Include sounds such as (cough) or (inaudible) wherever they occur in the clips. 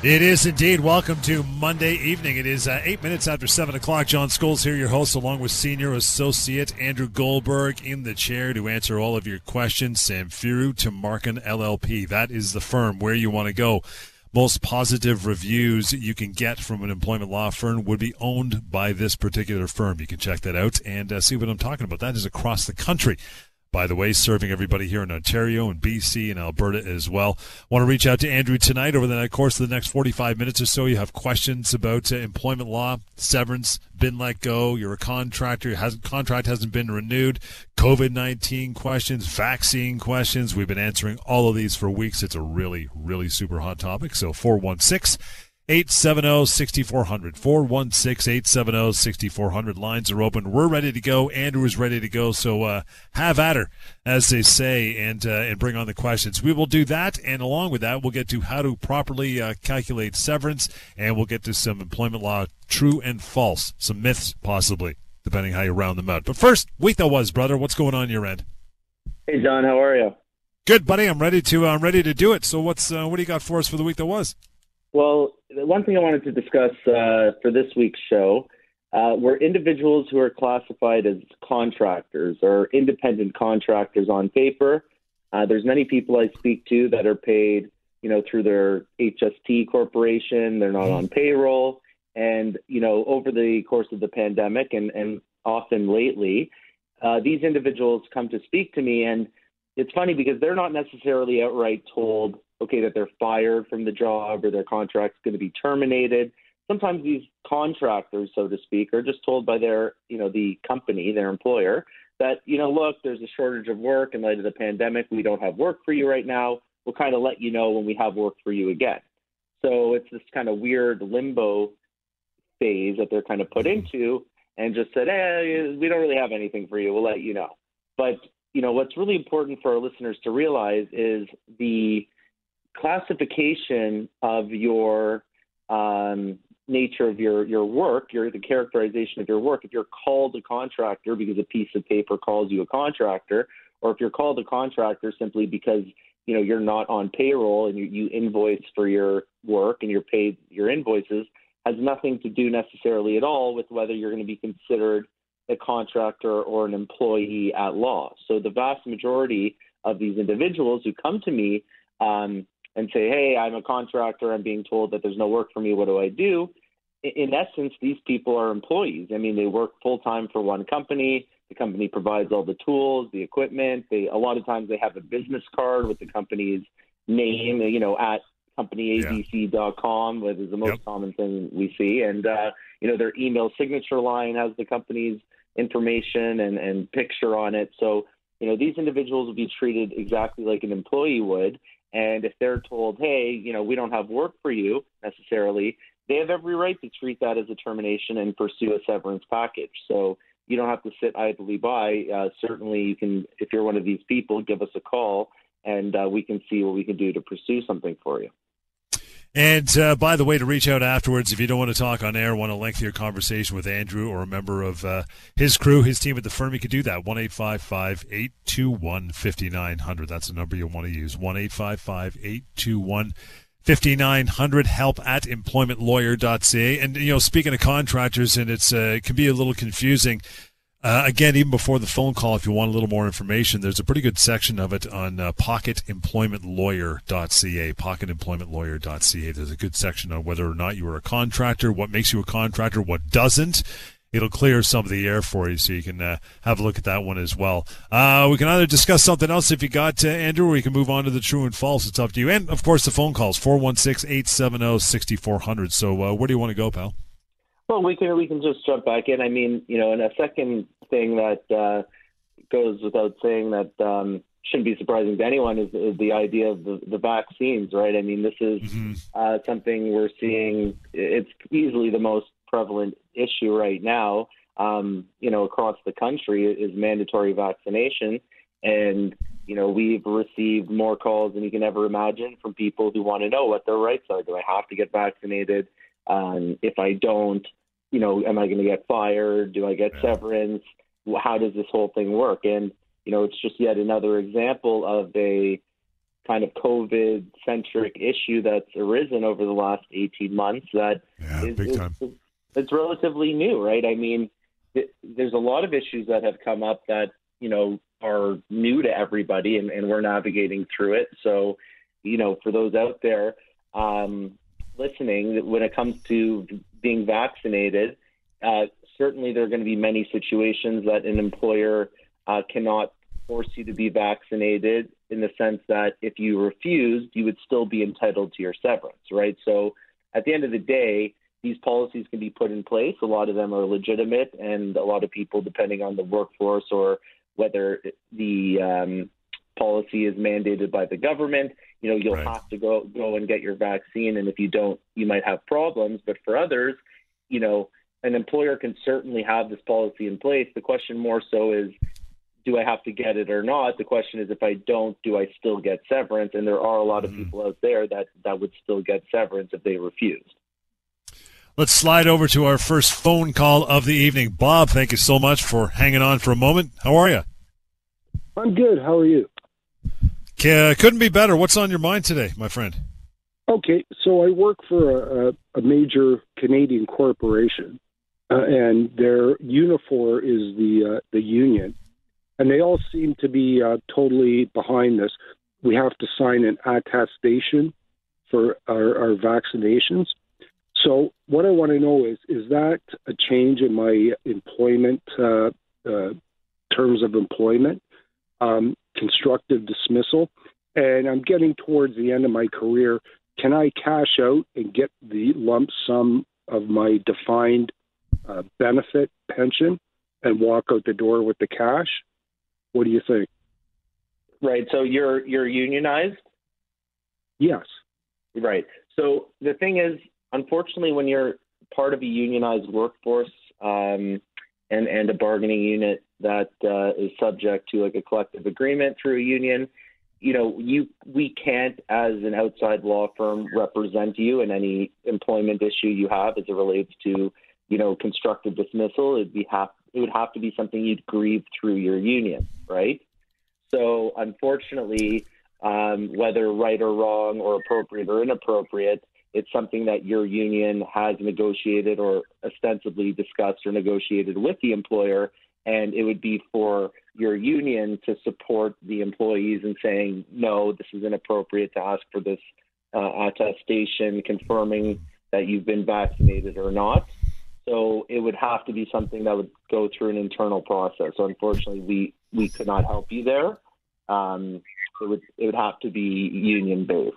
It is indeed. Welcome to Monday evening. It is uh, eight minutes after seven o'clock. John Scholes here, your host, along with senior associate Andrew Goldberg in the chair to answer all of your questions. Samfiru Tumarkin LLP. That is the firm where you want to go. Most positive reviews you can get from an employment law firm would be owned by this particular firm. You can check that out and uh, see what I'm talking about. That is across the country by the way, serving everybody here in Ontario and BC and Alberta as well. Want to reach out to Andrew tonight over the course of the next 45 minutes or so. You have questions about uh, employment law, severance, been let go, you're a contractor, your contract hasn't been renewed, COVID 19 questions, vaccine questions. We've been answering all of these for weeks. It's a really, really super hot topic. So 416- 870-6400. 416-870-6400. Lines are open. We're ready to go. Andrew is ready to go. So uh, have at her, as they say, and uh, and bring on the questions. We will do that, and along with that, we'll get to how to properly uh, calculate severance, and we'll get to some employment law true and false, some myths possibly, depending how you round them out. But first, week that was, brother. What's going on your end? Hey, John. How are you? Good, buddy. I'm ready to. I'm ready to do it. So, what's uh, what do you got for us for the week that was? Well, one thing I wanted to discuss uh, for this week's show uh, were individuals who are classified as contractors or independent contractors on paper. Uh, there's many people I speak to that are paid, you know, through their HST corporation. They're not on payroll, and you know, over the course of the pandemic and and often lately, uh, these individuals come to speak to me, and it's funny because they're not necessarily outright told okay, that they're fired from the job or their contract's going to be terminated. Sometimes these contractors, so to speak, are just told by their, you know, the company, their employer, that, you know, look, there's a shortage of work in light of the pandemic. We don't have work for you right now. We'll kind of let you know when we have work for you again. So it's this kind of weird limbo phase that they're kind of put into and just said, hey, we don't really have anything for you. We'll let you know. But, you know, what's really important for our listeners to realize is the classification of your um, nature of your your work, your the characterization of your work. If you're called a contractor because a piece of paper calls you a contractor, or if you're called a contractor simply because you know you're not on payroll and you, you invoice for your work and you're paid your invoices, has nothing to do necessarily at all with whether you're going to be considered a contractor or an employee at law. So the vast majority of these individuals who come to me um, and say, hey, I'm a contractor, I'm being told that there's no work for me, what do I do? In essence, these people are employees. I mean, they work full time for one company. The company provides all the tools, the equipment. They a lot of times they have a business card with the company's name, you know, at companyabc.com, which is the most yep. common thing we see. And uh, you know, their email signature line has the company's information and, and picture on it. So, you know, these individuals will be treated exactly like an employee would. And if they're told, hey, you know, we don't have work for you necessarily, they have every right to treat that as a termination and pursue a severance package. So you don't have to sit idly by. Uh, certainly, you can, if you're one of these people, give us a call and uh, we can see what we can do to pursue something for you. And uh, by the way, to reach out afterwards, if you don't want to talk on air, want a lengthier conversation with Andrew or a member of uh, his crew, his team at the firm, you can do that. 1 821 5900. That's the number you'll want to use. 1 821 5900 help at employmentlawyer.ca and you know speaking of contractors and it's uh, it can be a little confusing uh, again, even before the phone call, if you want a little more information, there's a pretty good section of it on uh, pocketemploymentlawyer.ca. Pocketemploymentlawyer.ca. There's a good section on whether or not you are a contractor, what makes you a contractor, what doesn't. It'll clear some of the air for you, so you can uh, have a look at that one as well. Uh, we can either discuss something else if you got Andrew, or we can move on to the true and false. It's up to you. And of course, the phone calls 416 870 6400. So, uh, where do you want to go, pal? Well, we can we can just jump back in. I mean, you know, and a second thing that uh, goes without saying that um, shouldn't be surprising to anyone is, is the idea of the, the, vaccines, right? I mean, this is mm-hmm. uh, something we're seeing. It's easily the most prevalent issue right now. Um, you know, across the country is mandatory vaccination, and you know, we've received more calls than you can ever imagine from people who want to know what their rights are. Do I have to get vaccinated? Um, if I don't, you know, am I going to get fired? Do I get yeah. severance? How does this whole thing work? And you know, it's just yet another example of a kind of COVID centric issue that's arisen over the last 18 months that yeah, is, big time. Is, it's relatively new, right? I mean, th- there's a lot of issues that have come up that, you know, are new to everybody and, and we're navigating through it. So, you know, for those out there um, listening, when it comes to being vaccinated, uh, certainly there are going to be many situations that an employer uh, cannot force you to be vaccinated in the sense that if you refused, you would still be entitled to your severance, right? So at the end of the day, these policies can be put in place. A lot of them are legitimate, and a lot of people, depending on the workforce or whether the um, policy is mandated by the government, you know, you'll right. have to go go and get your vaccine, and if you don't, you might have problems. But for others, you know, an employer can certainly have this policy in place. The question more so is, do I have to get it or not? The question is, if I don't, do I still get severance? And there are a lot of mm-hmm. people out there that that would still get severance if they refused. Let's slide over to our first phone call of the evening. Bob, thank you so much for hanging on for a moment. How are you? I'm good. How are you? Couldn't be better. What's on your mind today, my friend? Okay, so I work for a, a major Canadian corporation, uh, and their Unifor is the uh, the union, and they all seem to be uh, totally behind this. We have to sign an attestation for our, our vaccinations. So, what I want to know is is that a change in my employment uh, uh, terms of employment, um, constructive dismissal, and I'm getting towards the end of my career. Can I cash out and get the lump sum of my defined uh, benefit pension and walk out the door with the cash? What do you think? Right. So you're you're unionized. Yes. Right. So the thing is, unfortunately, when you're part of a unionized workforce um, and and a bargaining unit that uh, is subject to like a collective agreement through a union, you know, you we can't as an outside law firm represent you in any employment issue you have as it relates to you know constructive dismissal. It'd be have it would have to be something you'd grieve through your union, right? So unfortunately, um, whether right or wrong or appropriate or inappropriate, it's something that your union has negotiated or ostensibly discussed or negotiated with the employer. And it would be for your union to support the employees in saying, no, this is inappropriate to ask for this uh, attestation confirming that you've been vaccinated or not. So it would have to be something that would go through an internal process. So unfortunately, we, we could not help you there. Um, it would it would have to be union based.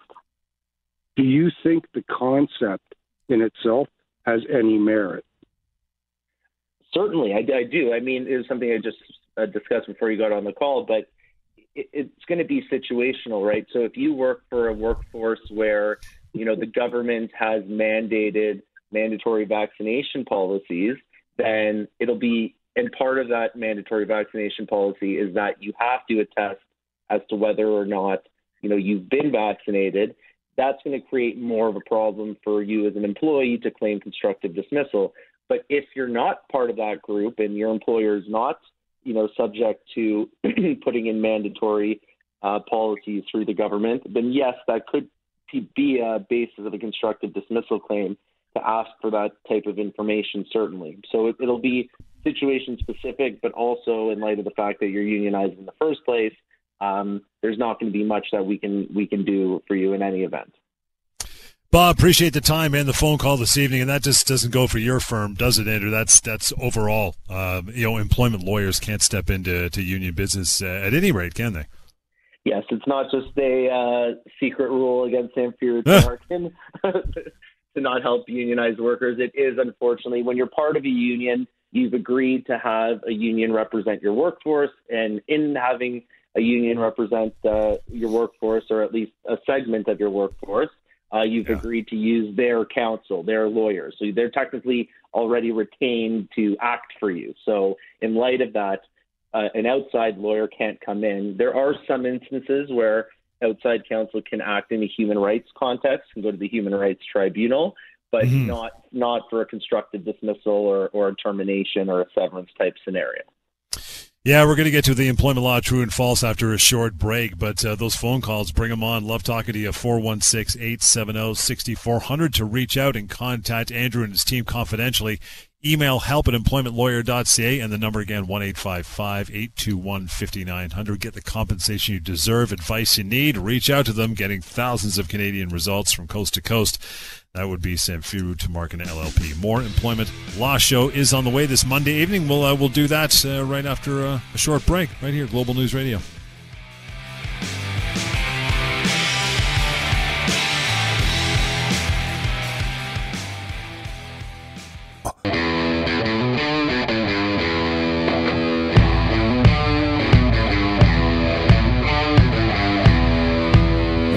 Do you think the concept in itself has any merit? Certainly, I, I do. I mean, it was something I just uh, discussed before you got on the call, but it, it's going to be situational, right? So if you work for a workforce where you know the government has mandated mandatory vaccination policies, then it'll be and part of that mandatory vaccination policy is that you have to attest as to whether or not you know you've been vaccinated that's going to create more of a problem for you as an employee to claim constructive dismissal. But if you're not part of that group and your employer is not, you know, subject to (clears throat) putting in mandatory uh, policies through the government, then yes, that could be a basis of a constructive dismissal claim to ask for that type of information, certainly. So it, it'll be situation specific, but also in light of the fact that you're unionized in the first place, um, there's not going to be much that we can we can do for you in any event. Bob, appreciate the time and the phone call this evening, and that just doesn't go for your firm, does it, Andrew? That's that's overall. Um, you know, employment lawyers can't step into to union business uh, at any rate, can they? Yes, it's not just a uh, secret rule against Samfiru (laughs) Tumarkin to not help unionized workers. It is unfortunately when you're part of a union, you've agreed to have a union represent your workforce, and in having a union represent uh, your workforce or at least a segment of your workforce, uh, you've yeah. agreed to use their counsel, their lawyers. So they're technically already retained to act for you. So, in light of that, uh, an outside lawyer can't come in. There are some instances where outside counsel can act in a human rights context and go to the human rights tribunal, but mm-hmm. not not for a constructive dismissal or, or a termination or a severance type scenario. Yeah, we're going to get to the employment law true and false after a short break, but uh, those phone calls, bring them on. Love talking to you. 416 870 6400 to reach out and contact Andrew and his team confidentially. Email help at employmentlawyer.ca and the number again, 1 821 5900. Get the compensation you deserve, advice you need. Reach out to them, getting thousands of Canadian results from coast to coast. That would be Samfiru Tumarkin LLP. More employment law show is on the way this Monday evening. We'll uh, we'll do that uh, right after uh, a short break, right here, Global News Radio.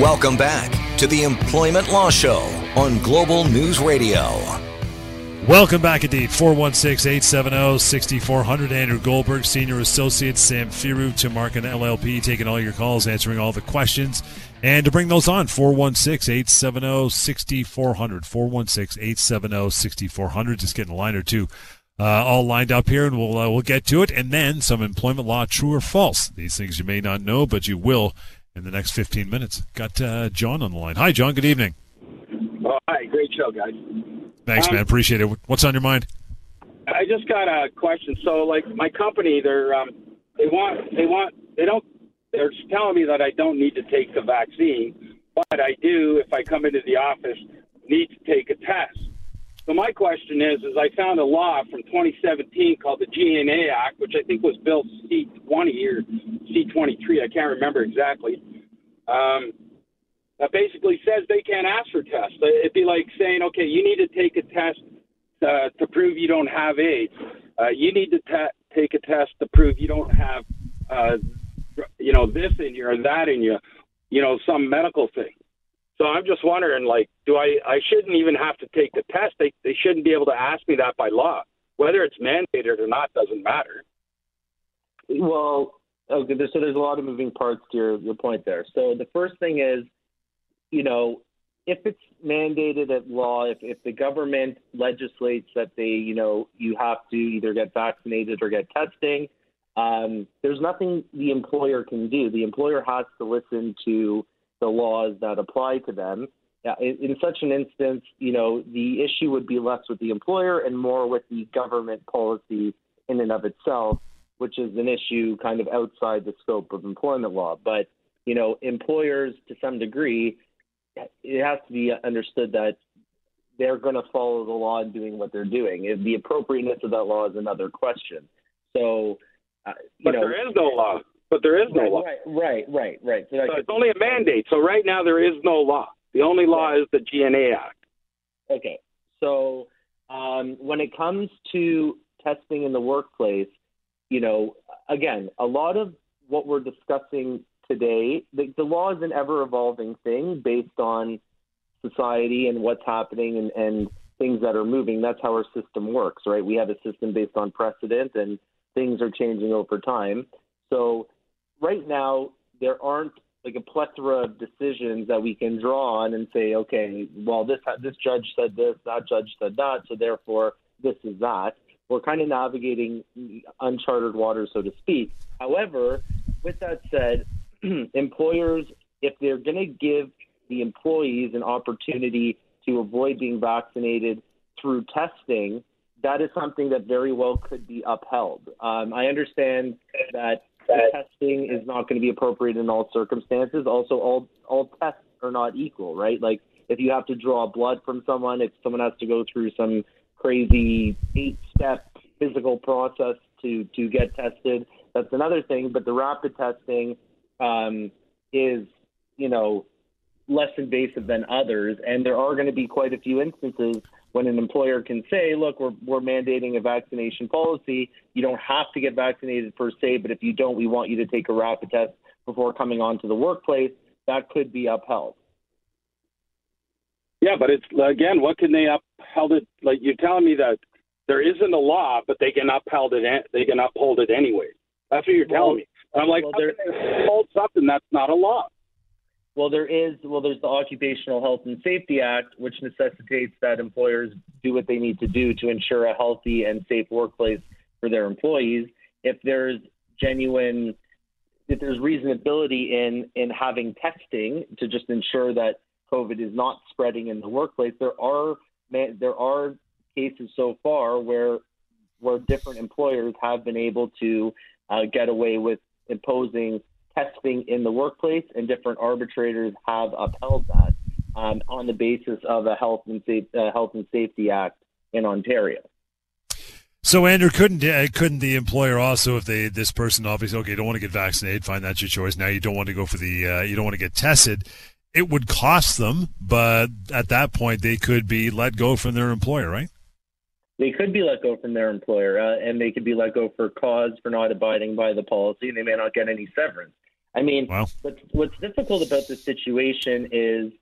Welcome back to the Employment Law Show on Global News Radio. Welcome back indeed. 416 870 6400. Andrew Goldberg, Senior Associate, Samfiru Tumarkin LLP, taking all your calls, answering all the questions. And to bring those on, 416 870 6400. 416 870 6400. Just getting a line or two uh, all lined up here, and we'll, uh, we'll get to it. And then some employment law, true or false. These things you may not know, but you will in the next 15 minutes. Got uh, John on the line. Hi, John. Good evening. Show, guys. Thanks, um, man. Appreciate it. What's on your mind? I just got a question. So, like, my company, they're um, they want they want they don't they're telling me that I don't need to take the vaccine, but I do if I come into the office need to take a test. So my question is, is I found a law from 2017 called the GNA Act, which I think was Bill C20 or C23. I can't remember exactly. Um, that basically says they can't ask for tests. It'd be like saying, okay, you need to take a test uh, to prove you don't have AIDS. Uh, you need to ta- take a test to prove you don't have, uh, you know, this in you or that in you, you know, some medical thing. So I'm just wondering, like, do I? I shouldn't even have to take the test. They they shouldn't be able to ask me that by law. Whether it's mandated or not doesn't matter. Well, okay. So there's a lot of moving parts to your your point there. So the first thing is you know, if it's mandated at law, if, if the government legislates that they, you know, you have to either get vaccinated or get testing, um, there's nothing the employer can do. The employer has to listen to the laws that apply to them. In, in such an instance, you know, the issue would be less with the employer and more with the government policy in and of itself, which is an issue kind of outside the scope of employment law. But, you know, employers to some degree it has to be understood that they're going to follow the law and doing what they're doing. The appropriateness of that law is another question. So, uh, but know, there is no law. But there is no right, law. Right, right, right, right. So, so it's only a mandate. So right now there is no law. The only law right. is the GNA Act. Okay. So um, when it comes to testing in the workplace, you know, again, a lot of what we're discussing today, the, the law is an ever evolving thing based on society and what's happening and, and things that are moving. That's how our system works, right? We have a system based on precedent and things are changing over time. So right now, there aren't like a plethora of decisions that we can draw on and say, okay, well, this this judge said this, that judge said that, so therefore this is that. We're kind of navigating uncharted waters, so to speak. However, with that said, (clears throat) employers, if they're going to give the employees an opportunity to avoid being vaccinated through testing, that is something that very well could be upheld. Um, I understand that testing is not going to be appropriate in all circumstances. Also, all all tests are not equal, right? Like if you have to draw blood from someone, if someone has to go through some crazy eight-step physical process to to get tested, that's another thing. But the rapid testing um, is, you know, less invasive than others. And there are going to be quite a few instances when an employer can say, look, we're, we're mandating a vaccination policy. You don't have to get vaccinated per se, but if you don't, we want you to take a rapid test before coming onto the workplace. That could be upheld. Yeah, but it's again, what can they upheld it? Like you're telling me that there isn't a law, but they can uphold it. They can uphold it anyway. That's what you're well, telling me. I'm like, well, how can they hold something that's not a law? Well, there is. Well, there's the Occupational Health and Safety Act, which necessitates that employers do what they need to do to ensure a healthy and safe workplace for their employees. If there's genuine, if there's reasonability in in having testing to just ensure that COVID is not spreading in the workplace. There are there are cases so far where where different employers have been able to uh, get away with imposing testing in the workplace, and different arbitrators have upheld that um, on the basis of a health and uh, health and safety act in Ontario. So Andrew, couldn't uh, couldn't the employer also, if they this person obviously okay, don't want to get vaccinated, fine, that's your choice. Now you don't want to go for the uh, you don't want to get tested. It would cost them, but at that point they could be let go from their employer, right? They could be let go from their employer, uh, and they could be let go for cause for not abiding by the policy, and they may not get any severance. I mean, wow. what's what's difficult about this situation is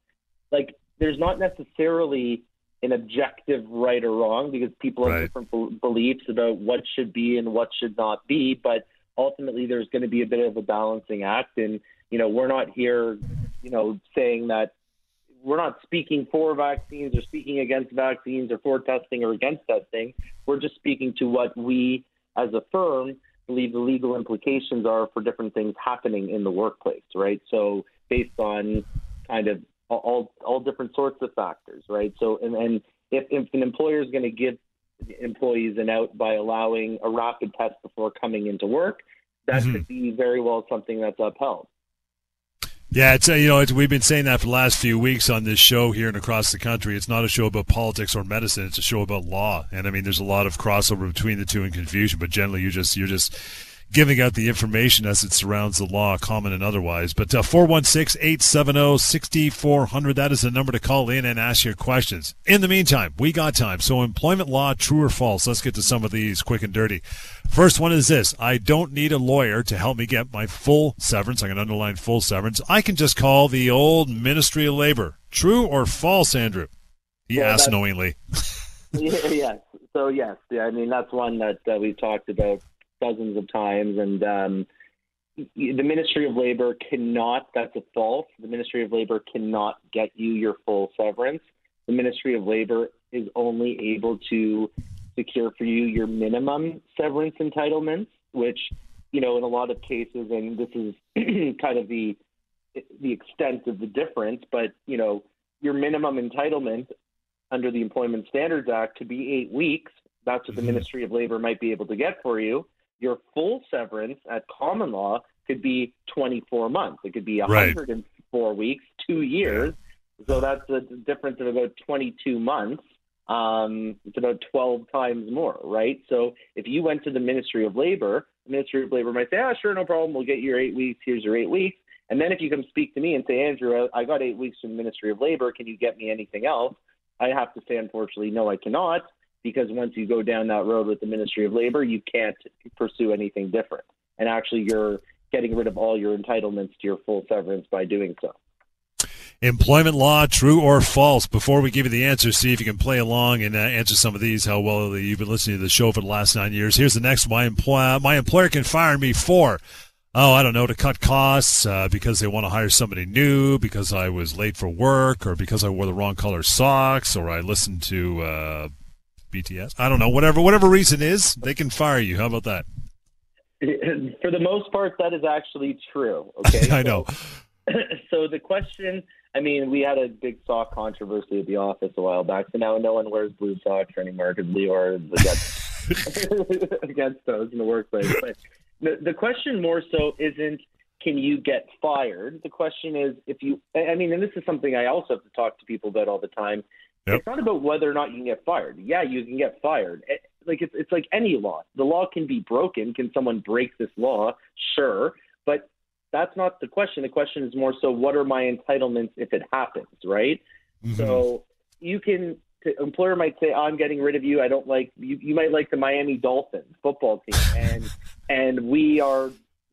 like there's not necessarily an objective right or wrong because people have different be- beliefs about what should be and what should not be. But ultimately, there's going to be a bit of a balancing act. And, you know, we're not here, you know, saying that we're not speaking for vaccines or speaking against vaccines or for testing or against testing. We're just speaking to what we as a firm believe the legal implications are for different things happening in the workplace, right? So, based on kind of all all different sorts of factors, right? So, and, and if, if an employer is going to give employees an out by allowing a rapid test before coming into work, that mm-hmm. could be very well something that's upheld. Yeah, it's uh, you know it's, we've been saying that for the last few weeks on this show here and across the country. It's not a show about politics or medicine; it's a show about law. And I mean, there's a lot of crossover between the two and confusion. But generally, you just you're just giving out the information as it surrounds the law, common and otherwise. But uh, 416 870 6400, that is the number to call in and ask your questions. In the meantime, we got time. So, employment law, true or false? Let's get to some of these quick and dirty. First one is this I don't need a lawyer to help me get my full severance. I'm going to underline full severance. I can just call the old Ministry of Labor. True or false, Andrew? He well, asked knowingly. (laughs) (laughs) yes. So, yes. Yeah, I mean, that's one that uh, we've talked about dozens of times, and um, the Ministry of Labor cannot. That's a false. The Ministry of Labor cannot get you your full severance. The Ministry of Labor is only able to secure for you your minimum severance entitlements, which you know in a lot of cases, and this is (clears throat) kind of the the extent of the difference, but you know your minimum entitlement under the Employment Standards Act could be eight weeks. That's what the mm-hmm. Ministry of Labor might be able to get for you your full severance at common law could be 24 months. It could be 104 right. weeks, two years. So that's a difference of about 22 months. Um, it's about 12 times more, right? So if you went to the Ministry of Labor, the Ministry of Labor might say, ah, sure, no problem. We'll get your eight weeks. Here's your eight weeks. And then if you come speak to me and say, Andrew, I got eight weeks from the Ministry of Labor. Can you get me anything else? I have to say, unfortunately, no, I cannot because once you go down that road with the Ministry of Labor, you can't pursue anything different. And actually, you're getting rid of all your entitlements to your full severance by doing so. Employment law, true or false? Before we give you the answer, see if you can play along and uh, answer some of these. How well you've been listening to the show for the last nine years. Here's the next. My, employer, my employer can fire me for oh, I don't know, to cut costs uh, because they want to hire somebody new, because I was late for work, or because I wore the wrong color socks, or I listened to uh, BTS. I don't know. Whatever whatever reason is, they can fire you. How about that? (laughs) For the most part, that is actually true. Okay, (laughs) I know. (laughs) So, the question. I mean, we had a big sock controversy at the office a while back, so now no one wears blue socks anymore because Lior is against, against those in the workplace. But the, the question more so isn't can you get fired? The question is if you, I mean, and this is something I also have to talk to people about all the time. Yep. It's not about whether or not you can get fired. Yeah, you can get fired. It, like it's it's like any law. The law can be broken. Can someone break this law? Sure, but that's not the question. The question is more so what are my entitlements if it happens, right? Mm-hmm. So you can the employer might say, oh, "I'm getting rid of you. I don't like you." You might like the Miami Dolphins football team, (laughs) and and we are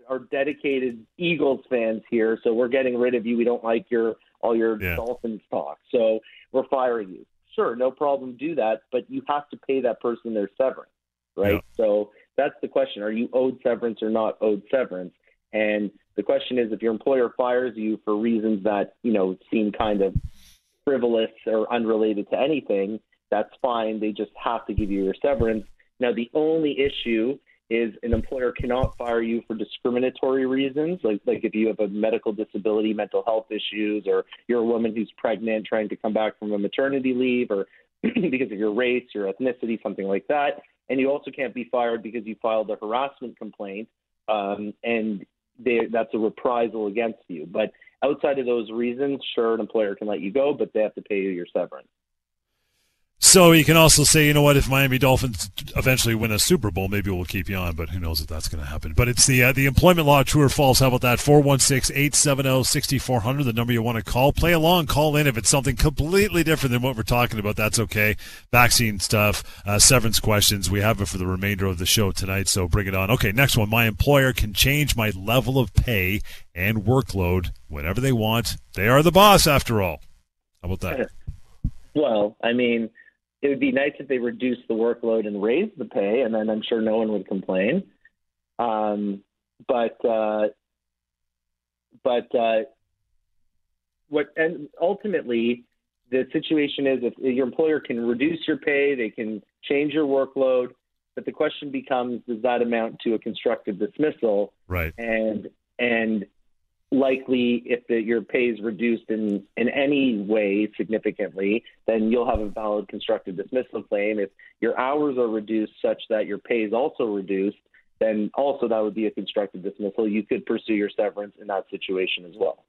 are dedicated Eagles fans here, so we're getting rid of you. We don't like your all your yeah. Dolphins talk. So we're firing you. Sure, no problem, do that, but you have to pay that person their severance, right? Yeah. So that's the question: Are you owed severance or not owed severance? And the question is, if your employer fires you for reasons that you know seem kind of frivolous or unrelated to anything, that's fine. They just have to give you your severance. Now, the only issue is an employer cannot fire you for discriminatory reasons, like like if you have a medical disability, mental health issues, or you're a woman who's pregnant trying to come back from a maternity leave, or (clears throat) because of your race, your ethnicity, something like that. And you also can't be fired because you filed a harassment complaint, um, and they, that's a reprisal against you. But outside of those reasons, sure, an employer can let you go, but they have to pay you your severance. So you can also say, you know what, if Miami Dolphins eventually win a Super Bowl, maybe we'll keep you on, but who knows if that's going to happen. But it's the uh, the employment law, true or false. How about that? 416-870-6400, the number you want to call. Play along, call in if it's something completely different than what we're talking about. That's okay. Vaccine stuff, uh, severance questions. We have it for the remainder of the show tonight, so bring it on. Okay, next one. My employer can change my level of pay and workload whenever they want. They are the boss, after all. How about that? (laughs) Well, I mean – it would be nice if they reduced the workload and raised the pay, and then I'm sure no one would complain. Um, but uh, but uh, what and ultimately the situation is if your employer can reduce your pay, they can change your workload, but the question becomes: Does that amount to a constructive dismissal? Right. And and likely if the, your pay is reduced in, in any way significantly, then you'll have a valid constructive dismissal claim. If your hours are reduced such that your pay is also reduced, then also that would be a constructive dismissal. You could pursue your severance in that situation as well.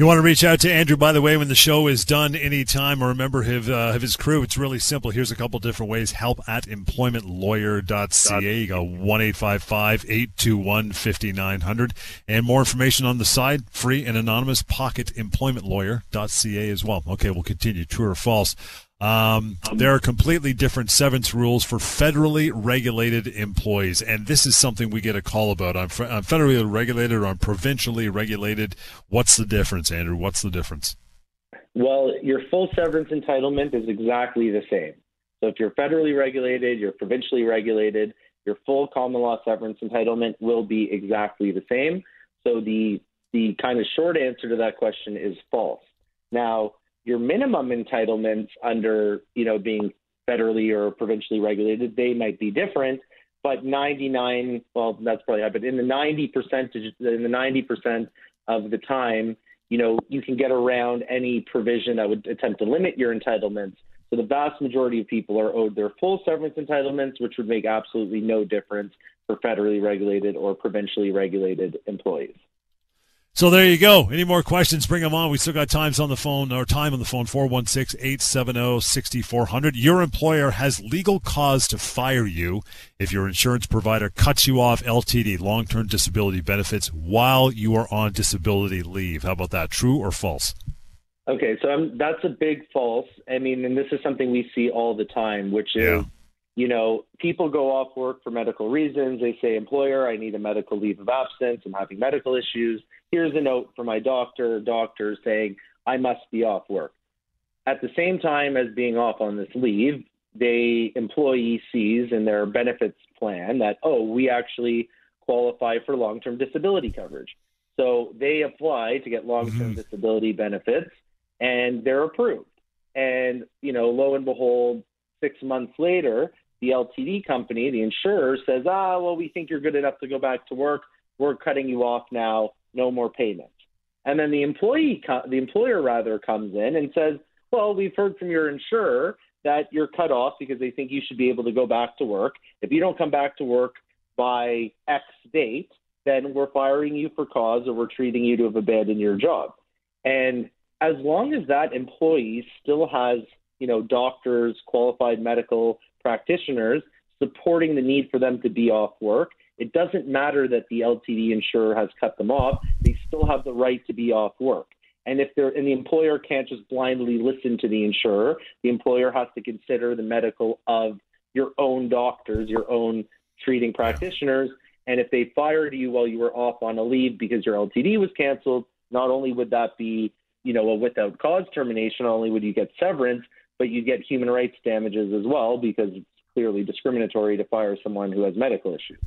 You want to reach out to Andrew, by the way, when the show is done anytime or a member of, uh, of his crew. It's really simple. Here's a couple different ways. Help at employmentlawyer.ca. You got 1 821 5900. And more information on the side, free and anonymous, pocketemploymentlawyer.ca as well. Okay, we'll continue. True or false? Um, there are completely different severance rules for federally regulated employees, and this is something we get a call about. I'm, I'm federally regulated or I'm provincially regulated. What's the difference, Andrew? What's the difference? Well, your full severance entitlement is exactly the same. So if you're federally regulated, you're provincially regulated, your full common law severance entitlement will be exactly the same. So the the kind of short answer to that question is false. Now, your minimum entitlements under you know being federally or provincially regulated they might be different but 99 well that's probably but in the 90 percentage in the 90 percent of the time you know you can get around any provision that would attempt to limit your entitlements. So the vast majority of people are owed their full severance entitlements which would make absolutely no difference for federally regulated or provincially regulated employees so there you go. Any more questions, bring them on. We still got times on the phone or time on the phone 416-870-6400. Your employer has legal cause to fire you if your insurance provider cuts you off LTD, long-term disability benefits while you are on disability leave. How about that? True or false? Okay, so I'm, that's a big false. I mean, and this is something we see all the time, which is yeah you know, people go off work for medical reasons. They say, employer, I need a medical leave of absence. I'm having medical issues. Here's a note from my doctor, doctor saying I must be off work. At the same time as being off on this leave, the employee sees in their benefits plan that, oh, we actually qualify for long term disability coverage. So they apply to get long term mm-hmm. disability benefits and they're approved. And, you know, lo and behold, six months later, the LTD company, the insurer, says, ah, well, we think you're good enough to go back to work. We're cutting you off now. No more payments. And then the employee, co- the employer rather, comes in and says, well, we've heard from your insurer that you're cut off because they think you should be able to go back to work. If you don't come back to work by X date, then we're firing you for cause or we're treating you to have abandoned your job. And as long as that employee still has, you know, doctors, qualified medical practitioners supporting the need for them to be off work. It doesn't matter that the LTD insurer has cut them off; they still have the right to be off work. And if they're and the employer can't just blindly listen to the insurer, the employer has to consider the medical of your own doctors, your own treating practitioners. And if they fired you while you were off on a leave because your LTD was canceled, not only would that be, you know, a without cause termination, not only would you get severance, but you get human rights damages as well because it's clearly discriminatory to fire someone who has medical issues.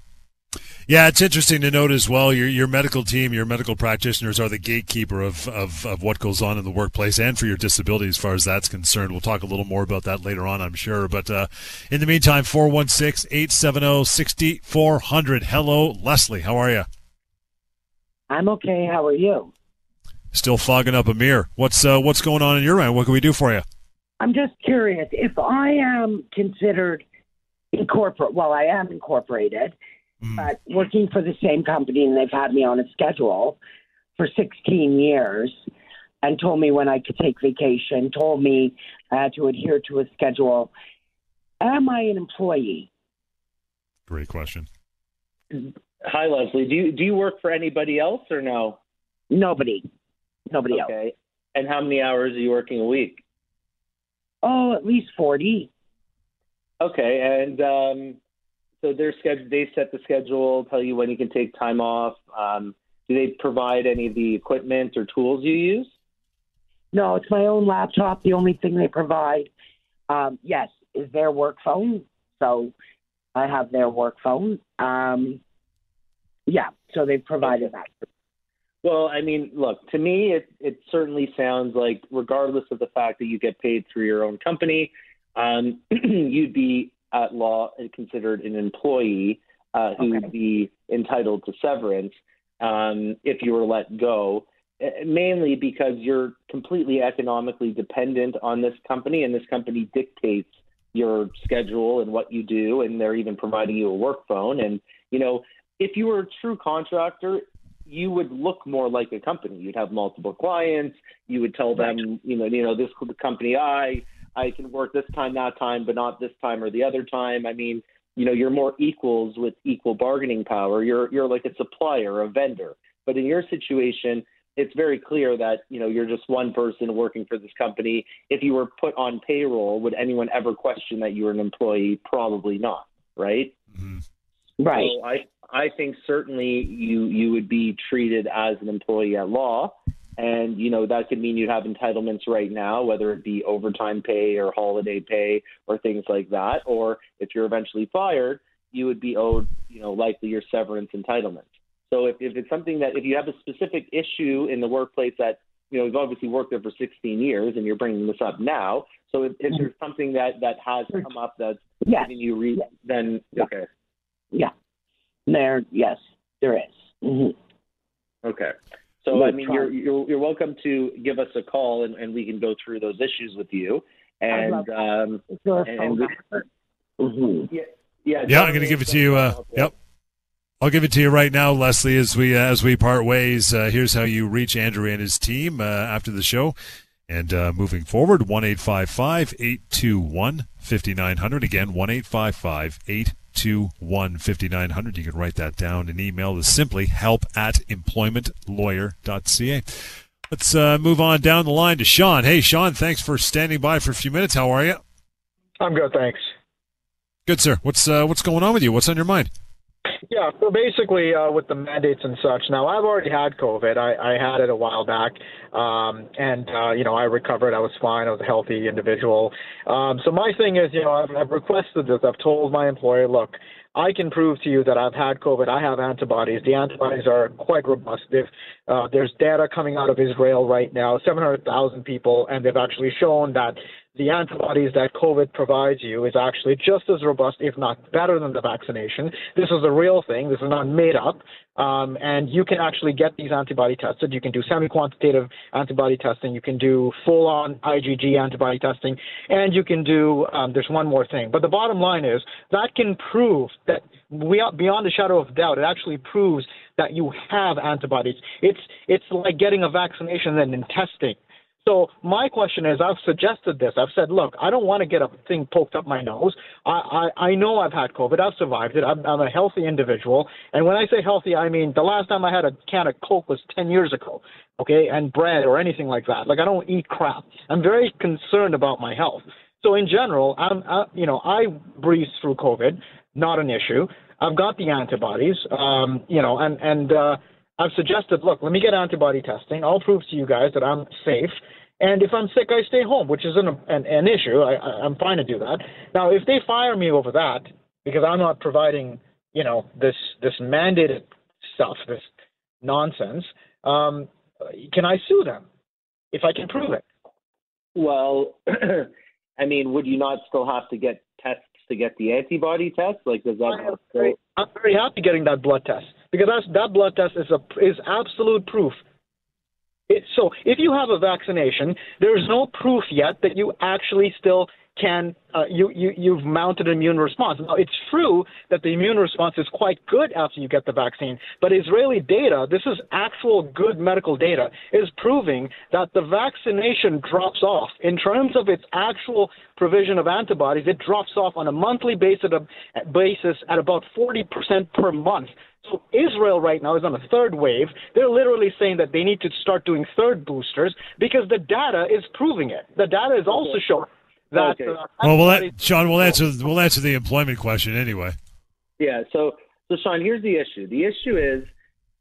Yeah, it's interesting to note as well. Your your medical team, your medical practitioners are the gatekeeper of, of, of what goes on in the workplace and for your disability as far as that's concerned. We'll talk a little more about that later on, I'm sure. But uh, in the meantime, 416 870 6400. Hello, Leslie. How are you? I'm okay. How are you? Still fogging up a mirror. What's uh, what's going on in your end? What can we do for you? I'm just curious if I am considered incorporate. Well, I am incorporated, mm. but working for the same company, and they've had me on a schedule for 16 years, and told me when I could take vacation. Told me I had to adhere to a schedule. Am I an employee? Great question. Hi, Leslie. Do you do you work for anybody else or no? Nobody. Nobody else. okay. else. And how many hours are you working a week? Oh, at least 40. Okay. And um, so their schedule, they set the schedule, tell you when you can take time off. Um, do they provide any of the equipment or tools you use? No, it's my own laptop. The only thing they provide, um, yes, is their work phone. So I have their work phone. Um, yeah, so they've provided that. Well, I mean, look, to me, it, it certainly sounds like, regardless of the fact that you get paid through your own company, um, (clears throat) you'd be at law considered an employee uh, who would be entitled to severance um, if you were let go, eh, mainly because you're completely economically dependent on this company, and this company dictates your schedule and what you do, and they're even providing you a work phone. And, you know, if you were a true contractor, you would look more like a company. You'd have multiple clients. You would tell them, you know, you know, this could the company I I can work this time, that time, but not this time or the other time. I mean, you know, you're more equals with equal bargaining power. You're you're like a supplier, a vendor. But in your situation, it's very clear that you know you're just one person working for this company. If you were put on payroll, would anyone ever question that you were an employee? Probably not, right? Mm-hmm. Right. So I I think certainly you you would be treated as an employee at law, and you know that could mean you have entitlements right now, whether it be overtime pay or holiday pay or things like that. Or if you're eventually fired, you would be owed you know likely your severance entitlement. So if, if it's something that if you have a specific issue in the workplace that you know you've obviously worked there for 16 years and you're bringing this up now. So if, if there's something that that has come up that's yes. giving you re- then okay. Yeah. There, yes, there is. Mm-hmm. Okay. So I mean, you're, you're, you're welcome to give us a call and, and we can go through those issues with you. And um, and we, mm-hmm. yeah, yeah, yeah. I'm going to give it to you. Uh, yep. I'll give it to you right now, Leslie. As we uh, as we part ways, uh, here's how you reach Andrew and his team uh, after the show. And uh, moving forward, one eight five five eight two one fifty nine hundred. Again, one eight five five eight two one fifty nine hundred. You can write that down. An email is simply help at employmentlawyer.ca. Let's uh, move on down the line to Sean. Hey, Sean, thanks for standing by for a few minutes. How are you? I'm good, thanks. Good, sir. What's uh, what's going on with you? What's on your mind? Yeah, so basically, uh, with the mandates and such, now I've already had COVID. I, I had it a while back, um, and uh, you know I recovered. I was fine. I was a healthy individual. Um, so my thing is, you know, I've, I've requested this. I've told my employer, look, I can prove to you that I've had COVID. I have antibodies. The antibodies are quite robust. Uh, there's data coming out of Israel right now, 700,000 people, and they've actually shown that the antibodies that COVID provides you is actually just as robust, if not better than the vaccination. This is a real thing. This is not made up. Um, and you can actually get these antibody tested. You can do semi-quantitative antibody testing. You can do full-on IgG antibody testing, and you can do. Um, there's one more thing, but the bottom line is that can prove that we are beyond a shadow of doubt. It actually proves that you have antibodies. It's it's like getting a vaccination and then testing. So my question is, I've suggested this. I've said, look, I don't want to get a thing poked up my nose. I, I, I know I've had COVID. I've survived it. I'm, I'm a healthy individual. And when I say healthy, I mean the last time I had a can of Coke was 10 years ago, okay, and bread or anything like that. Like I don't eat crap. I'm very concerned about my health. So in general, I'm, I, you know, I breezed through COVID, not an issue. I've got the antibodies, um, you know, and and uh, I've suggested, look, let me get antibody testing. I'll prove to you guys that I'm safe. And if I'm sick, I stay home, which isn't an, an issue. I, I'm fine to do that. Now, if they fire me over that because I'm not providing you know, this this mandated stuff, this nonsense, um, can I sue them if I can prove it? Well, (clears throat) I mean, would you not still have to get tests to get the antibody test? Like, does that? I'm very, I'm very happy getting that blood test because that's, that blood test is a is absolute proof. It, so if you have a vaccination, there's no proof yet that you actually still can uh, you, you you've mounted an immune response. Now it's true that the immune response is quite good after you get the vaccine, but Israeli data, this is actual good medical data, is proving that the vaccination drops off in terms of its actual provision of antibodies. It drops off on a monthly basis basis at about 40% per month. So Israel right now is on a third wave. They're literally saying that they need to start doing third boosters because the data is proving it. The data is also showing that. Okay. Uh, Well, we'll let, Sean, we'll answer we'll answer the employment question anyway. Yeah. So, so Sean, here's the issue. The issue is,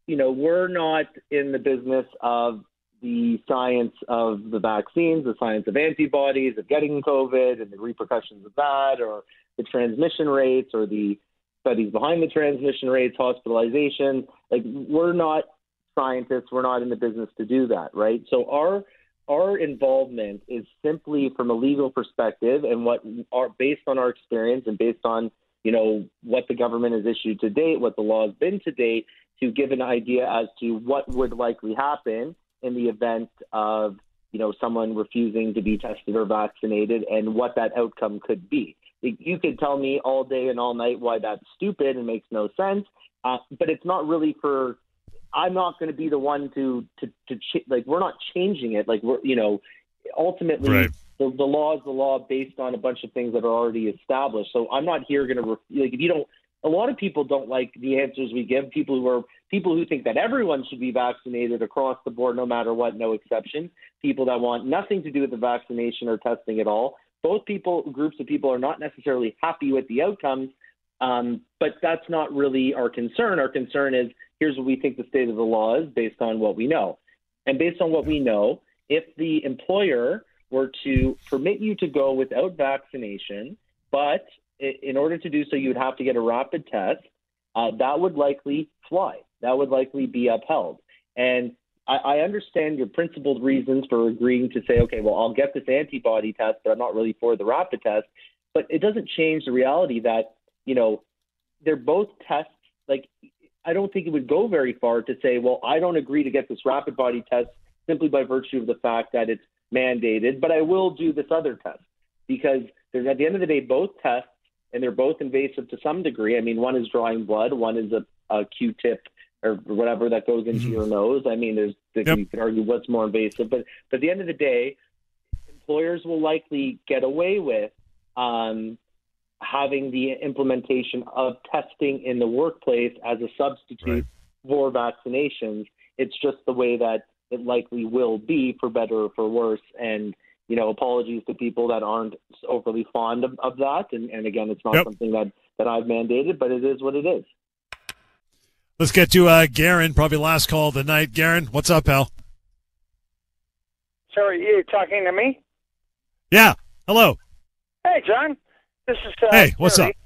you know, we're not in the business of the science of the vaccines, the science of antibodies, of getting COVID and the repercussions of that, or the transmission rates, or the studies behind the transmission rates, hospitalization. Like, we're not scientists. We're not in the business to do that, right? So our our involvement is simply from a legal perspective and what are based on our experience and based on you know what the government has issued to date, what the law has been to date, to give an idea as to what would likely happen in the event of you know someone refusing to be tested or vaccinated and what that outcome could be. You could tell me all day and all night why that's stupid and makes no sense, uh, but it's not really for I'm not going to be the one to to to ch- like we're not changing it. Like we're you know ultimately Right. the, the law is the law based on a bunch of things that are already established. So I'm not here going to ref- like if you don't. A lot of people don't like the answers we give. People who are people who think that everyone should be vaccinated across the board, no matter what, no exception. People that want nothing to do with the vaccination or testing at all. Both people groups of people are not necessarily happy with the outcomes, um, but that's not really our concern. Our concern is here's what we think the state of the law is based on what we know. And based on what we know, if the employer were to permit you to go without vaccination, but in order to do so, you would have to get a rapid test, uh, that would likely fly. That would likely be upheld. And I, I understand your principled reasons for agreeing to say, okay, well, I'll get this antibody test, but I'm not really for the rapid test. But it doesn't change the reality that, you know, they're both tests. Like, I don't think it would go very far to say, well, I don't agree to get this rapid body test simply by virtue of the fact that it's mandated, but I will do this other test because there's at the end of the day both tests and they're both invasive to some degree. I mean, one is drawing blood, one is a, a Q-tip or whatever that goes into your nose. I mean, there's Yep. you can argue what's more invasive, but but at the end of the day, employers will likely get away with um, having the implementation of testing in the workplace as a substitute for vaccinations. It's just the way that it likely will be, for better or for worse. And you know, apologies to people that aren't overly fond of, of that. And, and again, it's not Yep. something that that I've mandated, but it is what it is. Let's get to uh, Garen, probably last call of the night. Garen, what's up, pal? Sorry, you talking to me? Yeah. Hello. Hey, John. This is uh, Hey, what's Terry, up?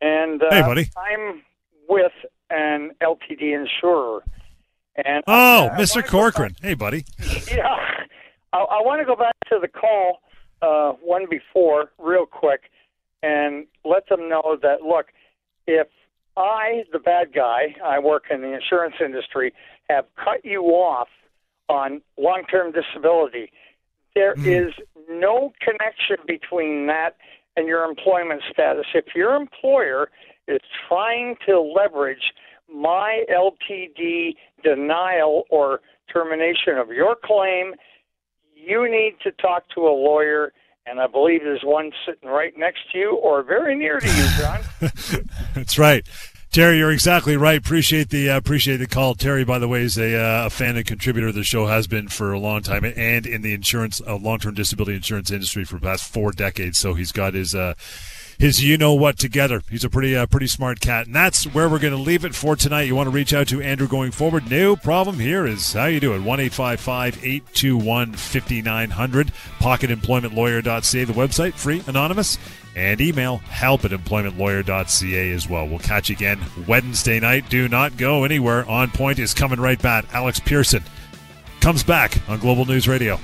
And uh, Hey, buddy. I'm with an LTD insurer, and Oh, I- I Mr. Corcoran. Hey, buddy. (laughs) yeah, I, I want to go back to the call uh, one before, real quick, and let them know that look, if I, the bad guy, I work in the insurance industry, have cut you off on long-term disability. There hmm. is no connection between that and your employment status. If your employer is trying to leverage my LTD denial or termination of your claim, you need to talk to a lawyer. And I believe there's one sitting right next to you or very near to you, John. (laughs) That's right. Terry, you're exactly right. Appreciate the uh, appreciate the call. Terry, by the way, is a, uh, a fan and contributor of the show. Has been for a long time, and in the insurance, uh, long term disability insurance industry for the past four decades. So he's got his uh, his you know what together. He's a pretty uh, pretty smart cat, and that's where we're going to leave it for tonight. You want to reach out to Andrew going forward? No problem. Here is how you do it: one eight five five eight two one fifty nine hundred. PocketEmploymentLawyer.ca, the website, free, anonymous, and email help at employmentlawyer.ca as well. We'll catch you again Wednesday night. Do not go anywhere. On point is coming right back. Alex Pearson comes back on Global News Radio.